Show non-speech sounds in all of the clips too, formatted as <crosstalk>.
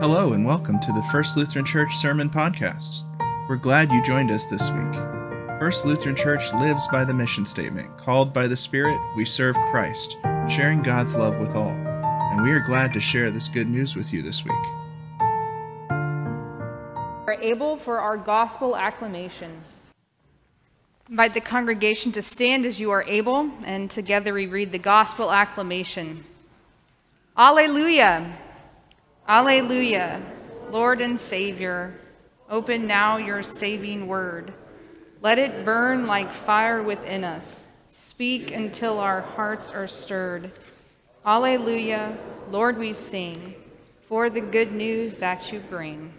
Hello, and welcome to the First Lutheran Church Sermon Podcast. We're glad you joined us this week. First Lutheran Church lives by the mission statement Called by the Spirit, we serve Christ, sharing God's love with all. And we are glad to share this good news with you this week. We're able for our gospel acclamation. Invite the congregation to stand as you are able, and together we read the gospel acclamation. Alleluia! Alleluia! Lord and Savior, open now your saving word. Let it burn like fire within us. Speak until our hearts are stirred. Alleluia! Lord, we sing for the good news that you bring.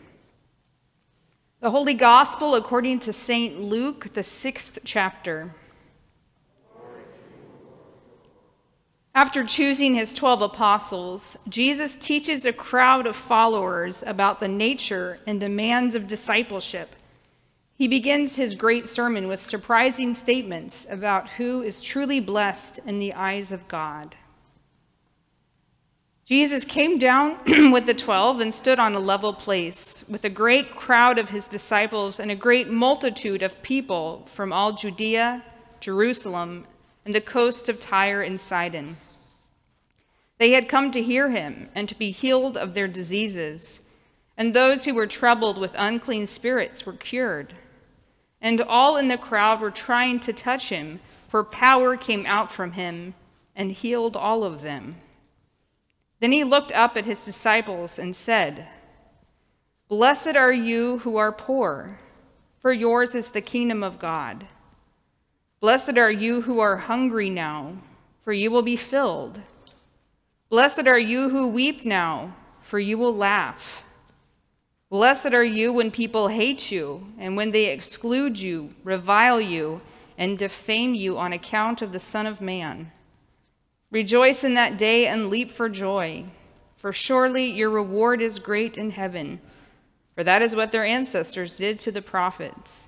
The Holy Gospel according to St. Luke, the sixth chapter. After choosing his 12 apostles, Jesus teaches a crowd of followers about the nature and demands of discipleship. He begins his great sermon with surprising statements about who is truly blessed in the eyes of God. Jesus came down <clears throat> with the twelve and stood on a level place with a great crowd of his disciples and a great multitude of people from all Judea, Jerusalem, and the coast of Tyre and Sidon. They had come to hear him and to be healed of their diseases, and those who were troubled with unclean spirits were cured. And all in the crowd were trying to touch him, for power came out from him and healed all of them. Then he looked up at his disciples and said, Blessed are you who are poor, for yours is the kingdom of God. Blessed are you who are hungry now, for you will be filled. Blessed are you who weep now, for you will laugh. Blessed are you when people hate you, and when they exclude you, revile you, and defame you on account of the Son of Man. Rejoice in that day and leap for joy, for surely your reward is great in heaven, for that is what their ancestors did to the prophets.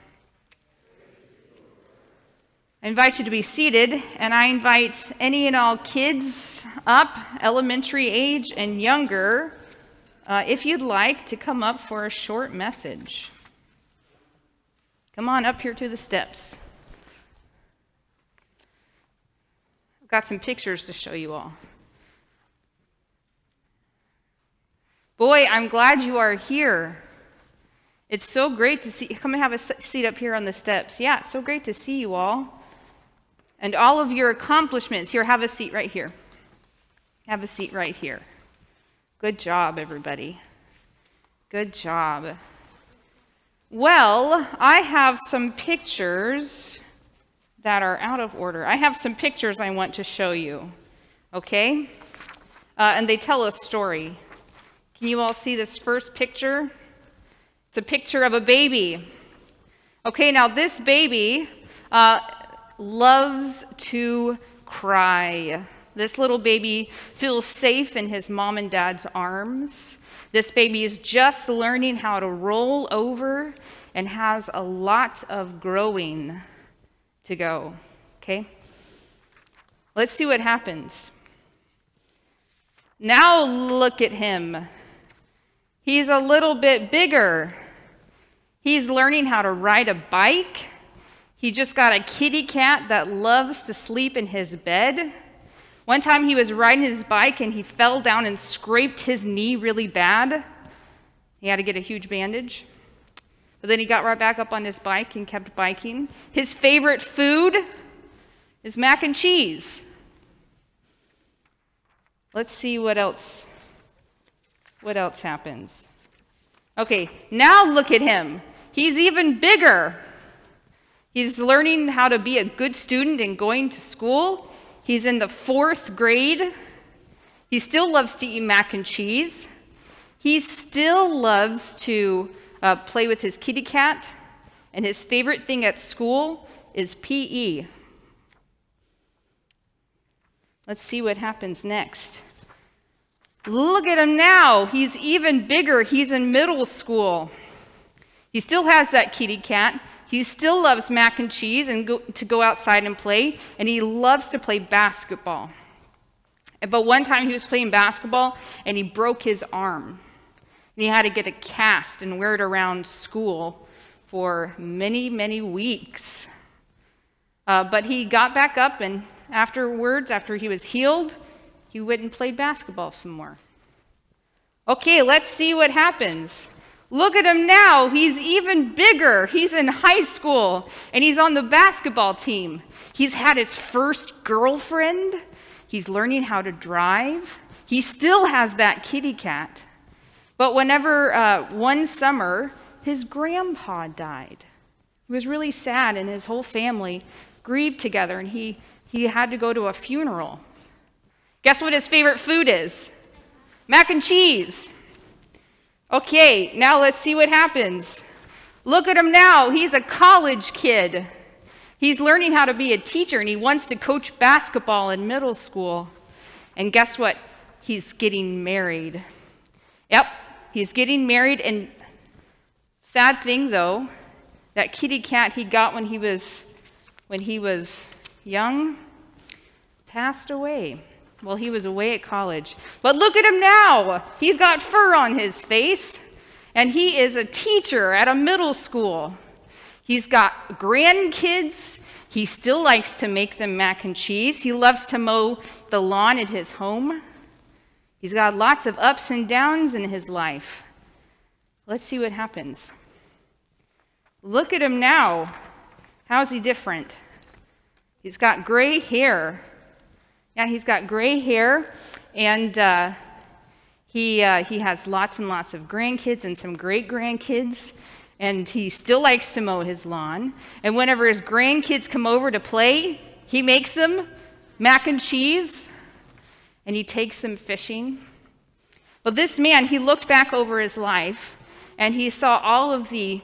I invite you to be seated, and I invite any and all kids up, elementary age and younger, uh, if you'd like to come up for a short message. Come on up here to the steps. I've got some pictures to show you all. Boy, I'm glad you are here. It's so great to see. Come and have a seat up here on the steps. Yeah, it's so great to see you all. And all of your accomplishments. Here, have a seat right here. Have a seat right here. Good job, everybody. Good job. Well, I have some pictures that are out of order. I have some pictures I want to show you, okay? Uh, and they tell a story. Can you all see this first picture? It's a picture of a baby. Okay, now this baby uh, loves to cry. This little baby feels safe in his mom and dad's arms. This baby is just learning how to roll over and has a lot of growing to go. Okay? Let's see what happens. Now look at him. He's a little bit bigger. He's learning how to ride a bike. He just got a kitty cat that loves to sleep in his bed. One time he was riding his bike and he fell down and scraped his knee really bad. He had to get a huge bandage. But then he got right back up on his bike and kept biking. His favorite food is mac and cheese. Let's see what else what else happens? Okay, now look at him. He's even bigger. He's learning how to be a good student and going to school. He's in the fourth grade. He still loves to eat mac and cheese. He still loves to uh, play with his kitty cat. And his favorite thing at school is PE. Let's see what happens next. Look at him now. He's even bigger. He's in middle school. He still has that kitty cat. He still loves mac and cheese and go, to go outside and play, and he loves to play basketball. But one time he was playing basketball and he broke his arm. And he had to get a cast and wear it around school for many, many weeks. Uh, but he got back up, and afterwards, after he was healed, he went and played basketball some more. Okay, let's see what happens. Look at him now. He's even bigger. He's in high school and he's on the basketball team. He's had his first girlfriend. He's learning how to drive. He still has that kitty cat. But whenever uh, one summer, his grandpa died. He was really sad, and his whole family grieved together, and he, he had to go to a funeral. Guess what his favorite food is? Mac and cheese. Okay, now let's see what happens. Look at him now. He's a college kid. He's learning how to be a teacher and he wants to coach basketball in middle school. And guess what? He's getting married. Yep, he's getting married. And sad thing though, that kitty cat he got when he was when he was young passed away. Well, he was away at college. But look at him now. He's got fur on his face, and he is a teacher at a middle school. He's got grandkids. He still likes to make them mac and cheese. He loves to mow the lawn at his home. He's got lots of ups and downs in his life. Let's see what happens. Look at him now. How's he different? He's got gray hair. Yeah, he's got gray hair, and uh, he, uh, he has lots and lots of grandkids and some great grandkids, and he still likes to mow his lawn. And whenever his grandkids come over to play, he makes them mac and cheese, and he takes them fishing. Well, this man, he looked back over his life, and he saw all of the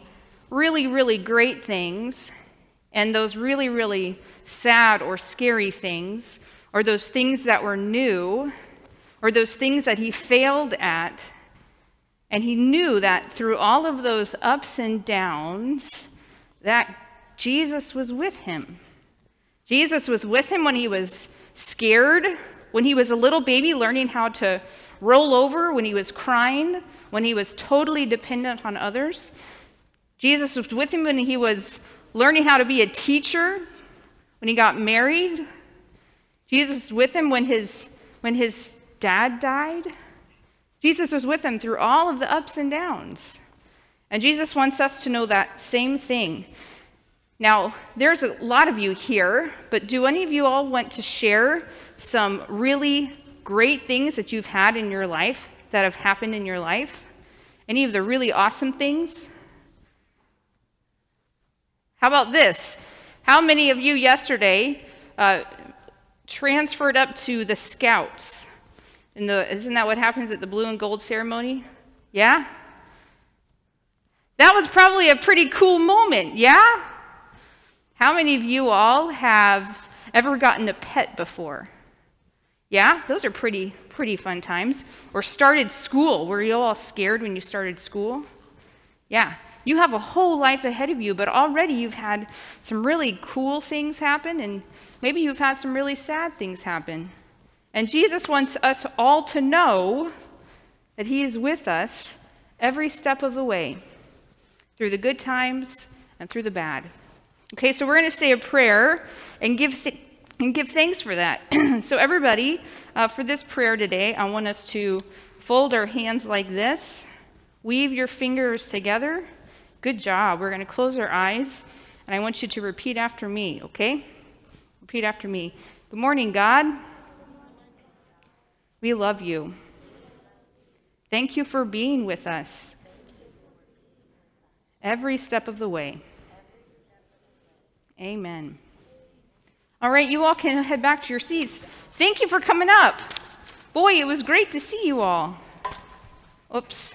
really, really great things and those really, really sad or scary things or those things that were new, or those things that he failed at. And he knew that through all of those ups and downs, that Jesus was with him. Jesus was with him when he was scared, when he was a little baby learning how to roll over, when he was crying, when he was totally dependent on others. Jesus was with him when he was learning how to be a teacher, when he got married, Jesus was with him when his, when his dad died. Jesus was with him through all of the ups and downs. And Jesus wants us to know that same thing. Now, there's a lot of you here, but do any of you all want to share some really great things that you've had in your life, that have happened in your life? Any of the really awesome things? How about this? How many of you yesterday uh, transferred up to the scouts. And the, isn't that what happens at the blue and gold ceremony? Yeah? That was probably a pretty cool moment, yeah? How many of you all have ever gotten a pet before? Yeah, those are pretty pretty fun times. Or started school. Were you all scared when you started school? Yeah. You have a whole life ahead of you, but already you've had some really cool things happen and Maybe you've had some really sad things happen. And Jesus wants us all to know that He is with us every step of the way, through the good times and through the bad. Okay, so we're going to say a prayer and give, th- and give thanks for that. <clears throat> so, everybody, uh, for this prayer today, I want us to fold our hands like this, weave your fingers together. Good job. We're going to close our eyes, and I want you to repeat after me, okay? Repeat after me. Good morning, God. We love you. Thank you for being with us every step of the way. Amen. All right, you all can head back to your seats. Thank you for coming up. Boy, it was great to see you all. Oops.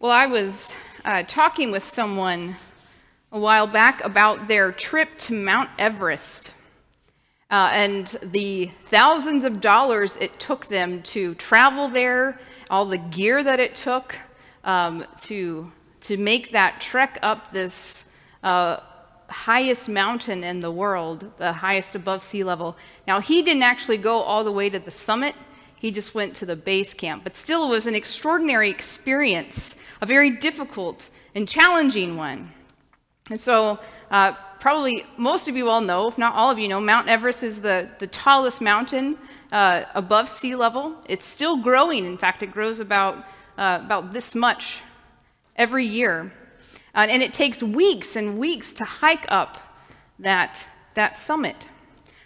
Well, I was uh, talking with someone a while back about their trip to Mount Everest uh, and the thousands of dollars it took them to travel there, all the gear that it took um, to, to make that trek up this uh, highest mountain in the world, the highest above sea level. Now, he didn't actually go all the way to the summit. He just went to the base camp. But still, it was an extraordinary experience, a very difficult and challenging one. And so, uh, probably most of you all know, if not all of you know, Mount Everest is the, the tallest mountain uh, above sea level. It's still growing. In fact, it grows about, uh, about this much every year. Uh, and it takes weeks and weeks to hike up that, that summit.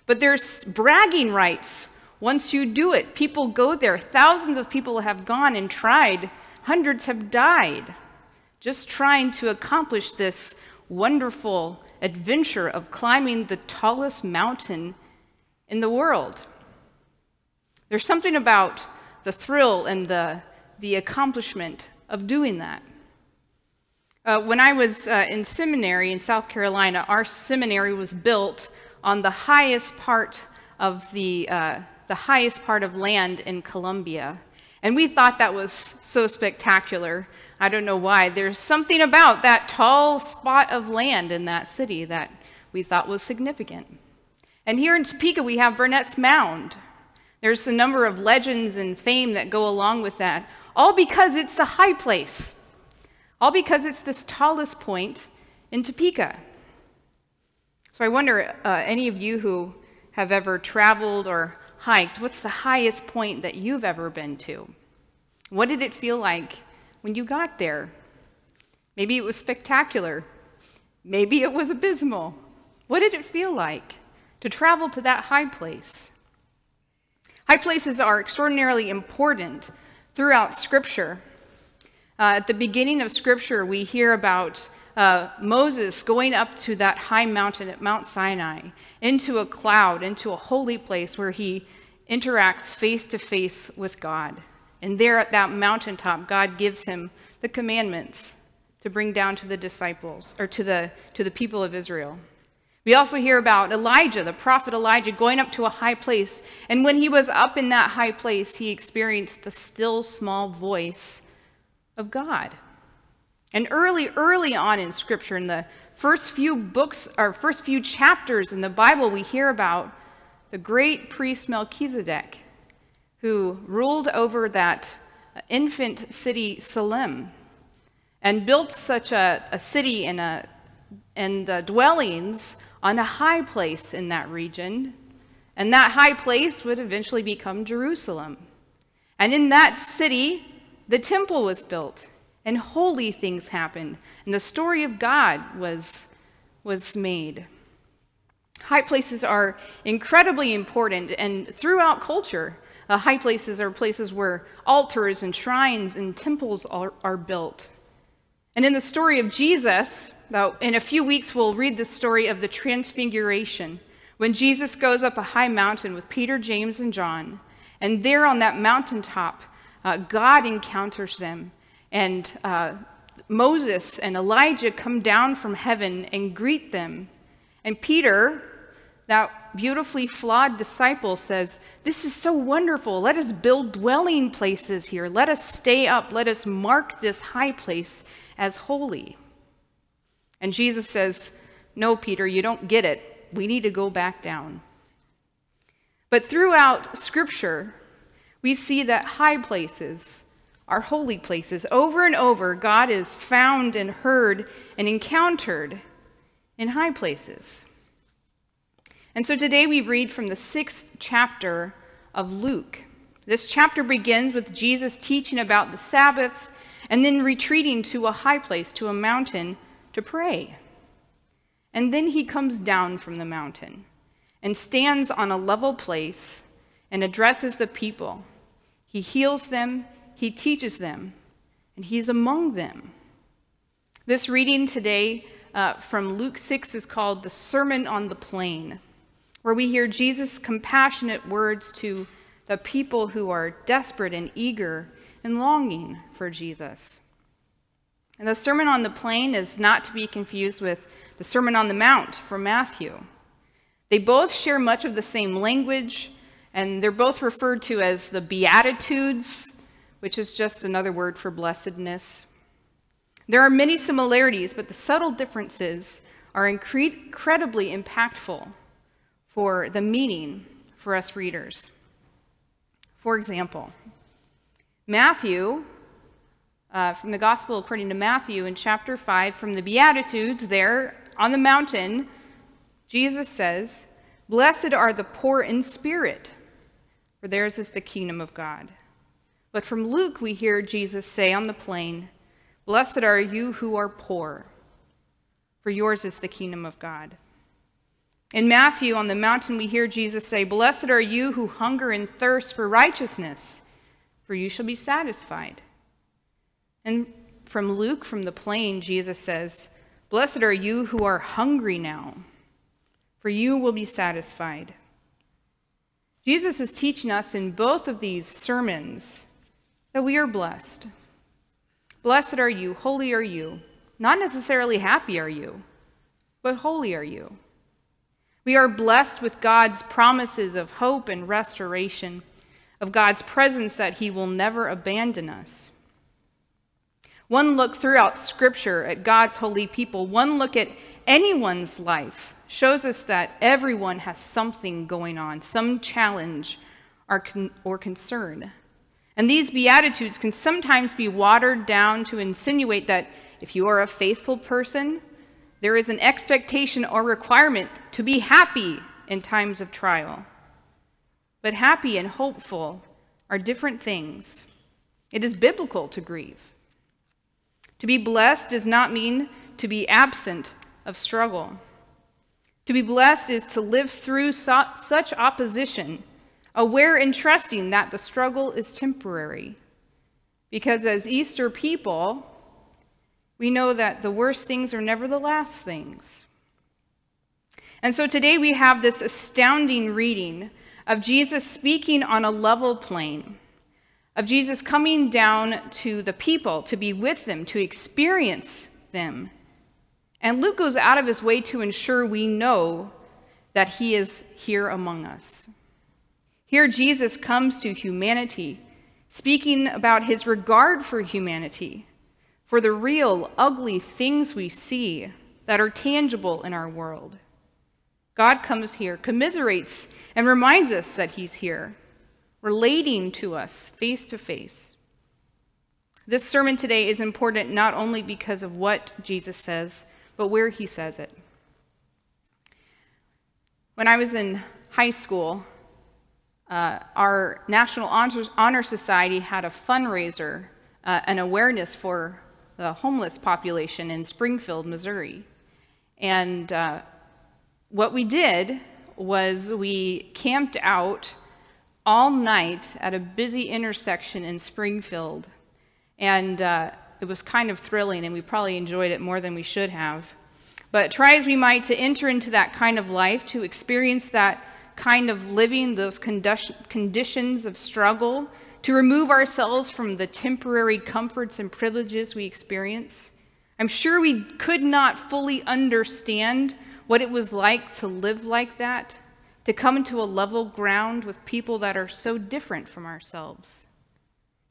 But there's bragging rights once you do it, people go there. Thousands of people have gone and tried, hundreds have died just trying to accomplish this wonderful adventure of climbing the tallest mountain in the world. There's something about the thrill and the, the accomplishment of doing that. Uh, when I was uh, in seminary in South Carolina, our seminary was built on the highest part of the, uh, the highest part of land in Columbia. And we thought that was so spectacular. I don't know why. There's something about that tall spot of land in that city that we thought was significant. And here in Topeka, we have Burnett's Mound. There's a number of legends and fame that go along with that, all because it's the high place, all because it's this tallest point in Topeka. So I wonder, uh, any of you who have ever traveled or hiked, what's the highest point that you've ever been to? What did it feel like when you got there? Maybe it was spectacular. Maybe it was abysmal. What did it feel like to travel to that high place? High places are extraordinarily important throughout Scripture. Uh, at the beginning of Scripture, we hear about uh, Moses going up to that high mountain at Mount Sinai, into a cloud, into a holy place where he interacts face to face with God. And there at that mountaintop, God gives him the commandments to bring down to the disciples or to the, to the people of Israel. We also hear about Elijah, the prophet Elijah, going up to a high place. And when he was up in that high place, he experienced the still small voice of God. And early, early on in Scripture, in the first few books or first few chapters in the Bible, we hear about the great priest Melchizedek, who ruled over that infant city Salem and built such a, a city and, a, and uh, dwellings on a high place in that region. And that high place would eventually become Jerusalem. And in that city, the temple was built and holy things happened, and the story of God was, was made. High places are incredibly important, and throughout culture, uh, high places are places where altars and shrines and temples are, are built. And in the story of Jesus, though, in a few weeks we'll read the story of the Transfiguration, when Jesus goes up a high mountain with Peter, James, and John, and there on that mountaintop, uh, God encounters them and uh, Moses and Elijah come down from heaven and greet them. And Peter, that beautifully flawed disciple, says, This is so wonderful. Let us build dwelling places here. Let us stay up. Let us mark this high place as holy. And Jesus says, No, Peter, you don't get it. We need to go back down. But throughout Scripture, we see that high places our holy places. Over and over, God is found and heard and encountered in high places. And so today we read from the sixth chapter of Luke. This chapter begins with Jesus teaching about the Sabbath and then retreating to a high place, to a mountain, to pray. And then he comes down from the mountain and stands on a level place and addresses the people. He heals them, he teaches them, and he's among them. This reading today uh, from Luke 6 is called the Sermon on the Plain, where we hear Jesus' compassionate words to the people who are desperate and eager and longing for Jesus. And the Sermon on the Plain is not to be confused with the Sermon on the Mount from Matthew. They both share much of the same language, and they're both referred to as the Beatitudes, which is just another word for blessedness. There are many similarities, but the subtle differences are incredibly impactful for the meaning for us readers. For example, Matthew, uh, from the Gospel according to Matthew in chapter 5, from the Beatitudes there on the mountain, Jesus says, Blessed are the poor in spirit, for theirs is the kingdom of God. But from Luke, we hear Jesus say on the plain, Blessed are you who are poor, for yours is the kingdom of God. In Matthew, on the mountain, we hear Jesus say, Blessed are you who hunger and thirst for righteousness, for you shall be satisfied. And from Luke, from the plain, Jesus says, Blessed are you who are hungry now, for you will be satisfied. Jesus is teaching us in both of these sermons that we are blessed. Blessed are you, holy are you. Not necessarily happy are you, but holy are you. We are blessed with God's promises of hope and restoration, of God's presence that He will never abandon us. One look throughout Scripture at God's holy people, one look at anyone's life, shows us that everyone has something going on, some challenge or, con- or concern. And these Beatitudes can sometimes be watered down to insinuate that if you are a faithful person, there is an expectation or requirement to be happy in times of trial. But happy and hopeful are different things. It is biblical to grieve. To be blessed does not mean to be absent of struggle. To be blessed is to live through so- such opposition aware and trusting that the struggle is temporary. Because as Easter people, we know that the worst things are never the last things. And so today we have this astounding reading of Jesus speaking on a level plane, of Jesus coming down to the people to be with them, to experience them. And Luke goes out of his way to ensure we know that he is here among us. Here, Jesus comes to humanity, speaking about his regard for humanity, for the real, ugly things we see that are tangible in our world. God comes here, commiserates, and reminds us that he's here, relating to us face to face. This sermon today is important not only because of what Jesus says, but where he says it. When I was in high school, uh, our National Honor, Society had a fundraiser, uh, an awareness for the homeless population in Springfield, Missouri. And uh, what we did was we camped out all night at a busy intersection in Springfield. And uh, it was kind of thrilling, and we probably enjoyed it more than we should have. But try as we might to enter into that kind of life, to experience that kind of living, those conditions of struggle, to remove ourselves from the temporary comforts and privileges we experience. I'm sure we could not fully understand what it was like to live like that, to come into a level ground with people that are so different from ourselves.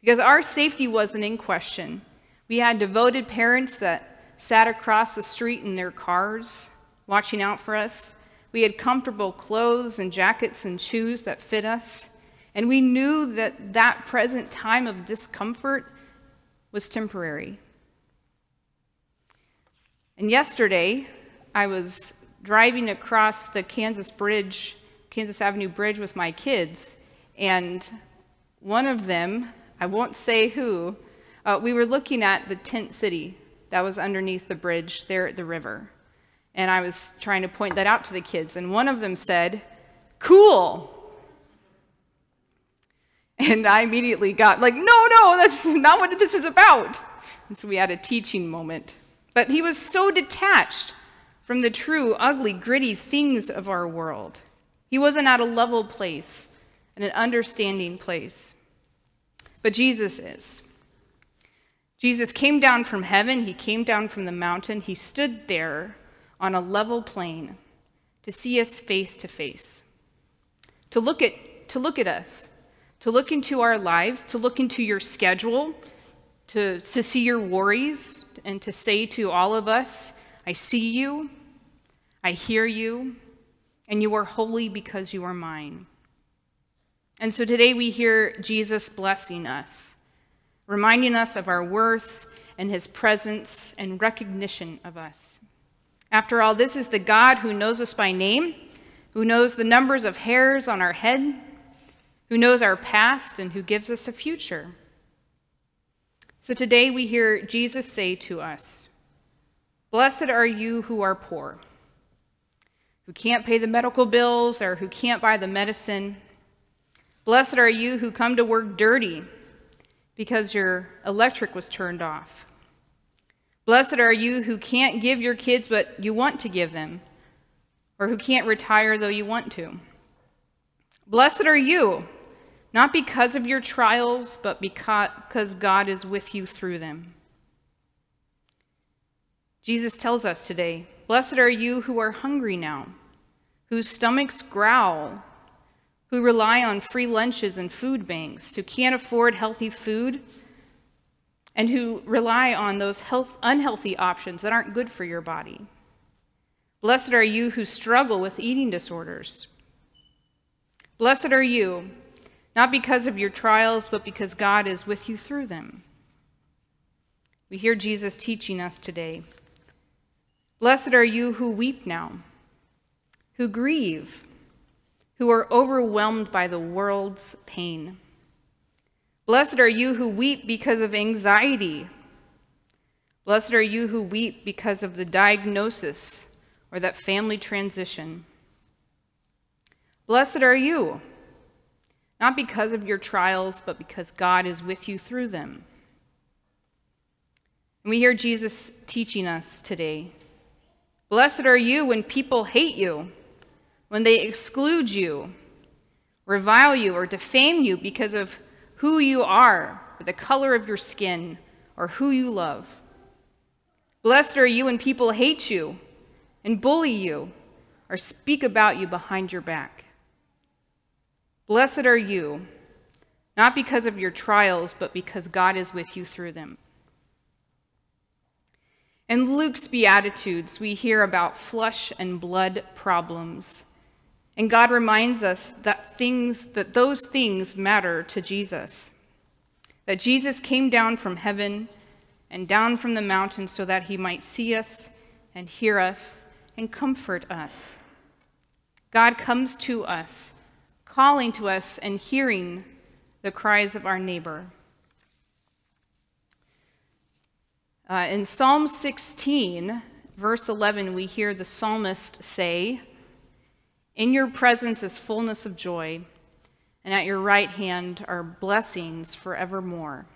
Because our safety wasn't in question. We had devoted parents that sat across the street in their cars, watching out for us. We had comfortable clothes and jackets and shoes that fit us. And we knew that that present time of discomfort was temporary. And yesterday, I was driving across the Kansas Bridge, Kansas Avenue Bridge with my kids, and one of them, I won't say who, uh, we were looking at the tent city that was underneath the bridge there at the river. And I was trying to point that out to the kids, and one of them said, Cool. And I immediately got like, No, no, that's not what this is about. And so we had a teaching moment. But he was so detached from the true, ugly, gritty things of our world. He wasn't at a level place, and an understanding place. But Jesus is. Jesus came down from heaven, he came down from the mountain, he stood there on a level plane, to see us face to face. To look at to look at us, to look into our lives, to look into your schedule, to, to see your worries, and to say to all of us, I see you, I hear you, and you are holy because you are mine. And so today we hear Jesus blessing us reminding us of our worth and his presence and recognition of us. After all, this is the God who knows us by name, who knows the numbers of hairs on our head, who knows our past, and who gives us a future. So today we hear Jesus say to us, Blessed are you who are poor, who can't pay the medical bills or who can't buy the medicine. Blessed are you who come to work dirty because your electric was turned off. Blessed are you who can't give your kids what you want to give them, or who can't retire though you want to. Blessed are you, not because of your trials, but because God is with you through them. Jesus tells us today Blessed are you who are hungry now, whose stomachs growl who rely on free lunches and food banks, who can't afford healthy food, and who rely on those health, unhealthy options that aren't good for your body. Blessed are you who struggle with eating disorders. Blessed are you, not because of your trials, but because God is with you through them. We hear Jesus teaching us today. Blessed are you who weep now, who grieve who are overwhelmed by the world's pain. Blessed are you who weep because of anxiety. Blessed are you who weep because of the diagnosis or that family transition. Blessed are you, not because of your trials, but because God is with you through them. And we hear Jesus teaching us today. Blessed are you when people hate you when they exclude you, revile you, or defame you because of who you are, or the color of your skin, or who you love. Blessed are you when people hate you and bully you or speak about you behind your back. Blessed are you, not because of your trials, but because God is with you through them. In Luke's Beatitudes, we hear about flesh and blood problems and God reminds us that things that those things matter to Jesus. That Jesus came down from heaven and down from the mountain so that he might see us and hear us and comfort us. God comes to us, calling to us and hearing the cries of our neighbor. Uh, in Psalm 16, verse 11, we hear the psalmist say, in your presence is fullness of joy, and at your right hand are blessings forevermore.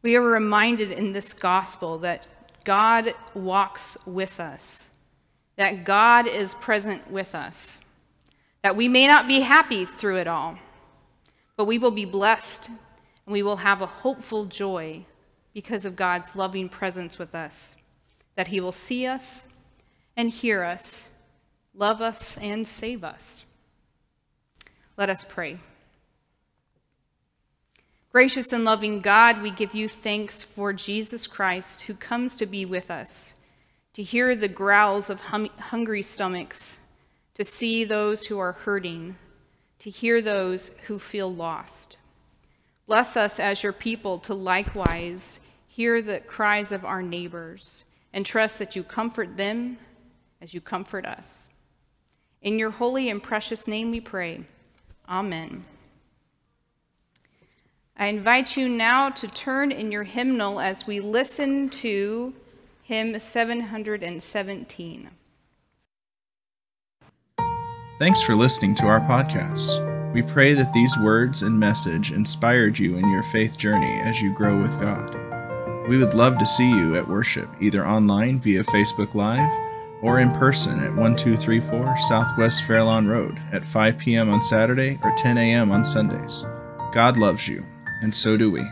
We are reminded in this gospel that God walks with us, that God is present with us, that we may not be happy through it all, but we will be blessed and we will have a hopeful joy because of God's loving presence with us, that He will see us and hear us love us, and save us. Let us pray. Gracious and loving God, we give you thanks for Jesus Christ who comes to be with us, to hear the growls of hum- hungry stomachs, to see those who are hurting, to hear those who feel lost. Bless us as your people to likewise hear the cries of our neighbors and trust that you comfort them as you comfort us. In your holy and precious name we pray. Amen. I invite you now to turn in your hymnal as we listen to hymn 717. Thanks for listening to our podcast. We pray that these words and message inspired you in your faith journey as you grow with God. We would love to see you at worship, either online via Facebook Live or in person at 1234 Southwest Fairlawn Road at 5 p.m. on Saturday or 10 a.m. on Sundays. God loves you, and so do we.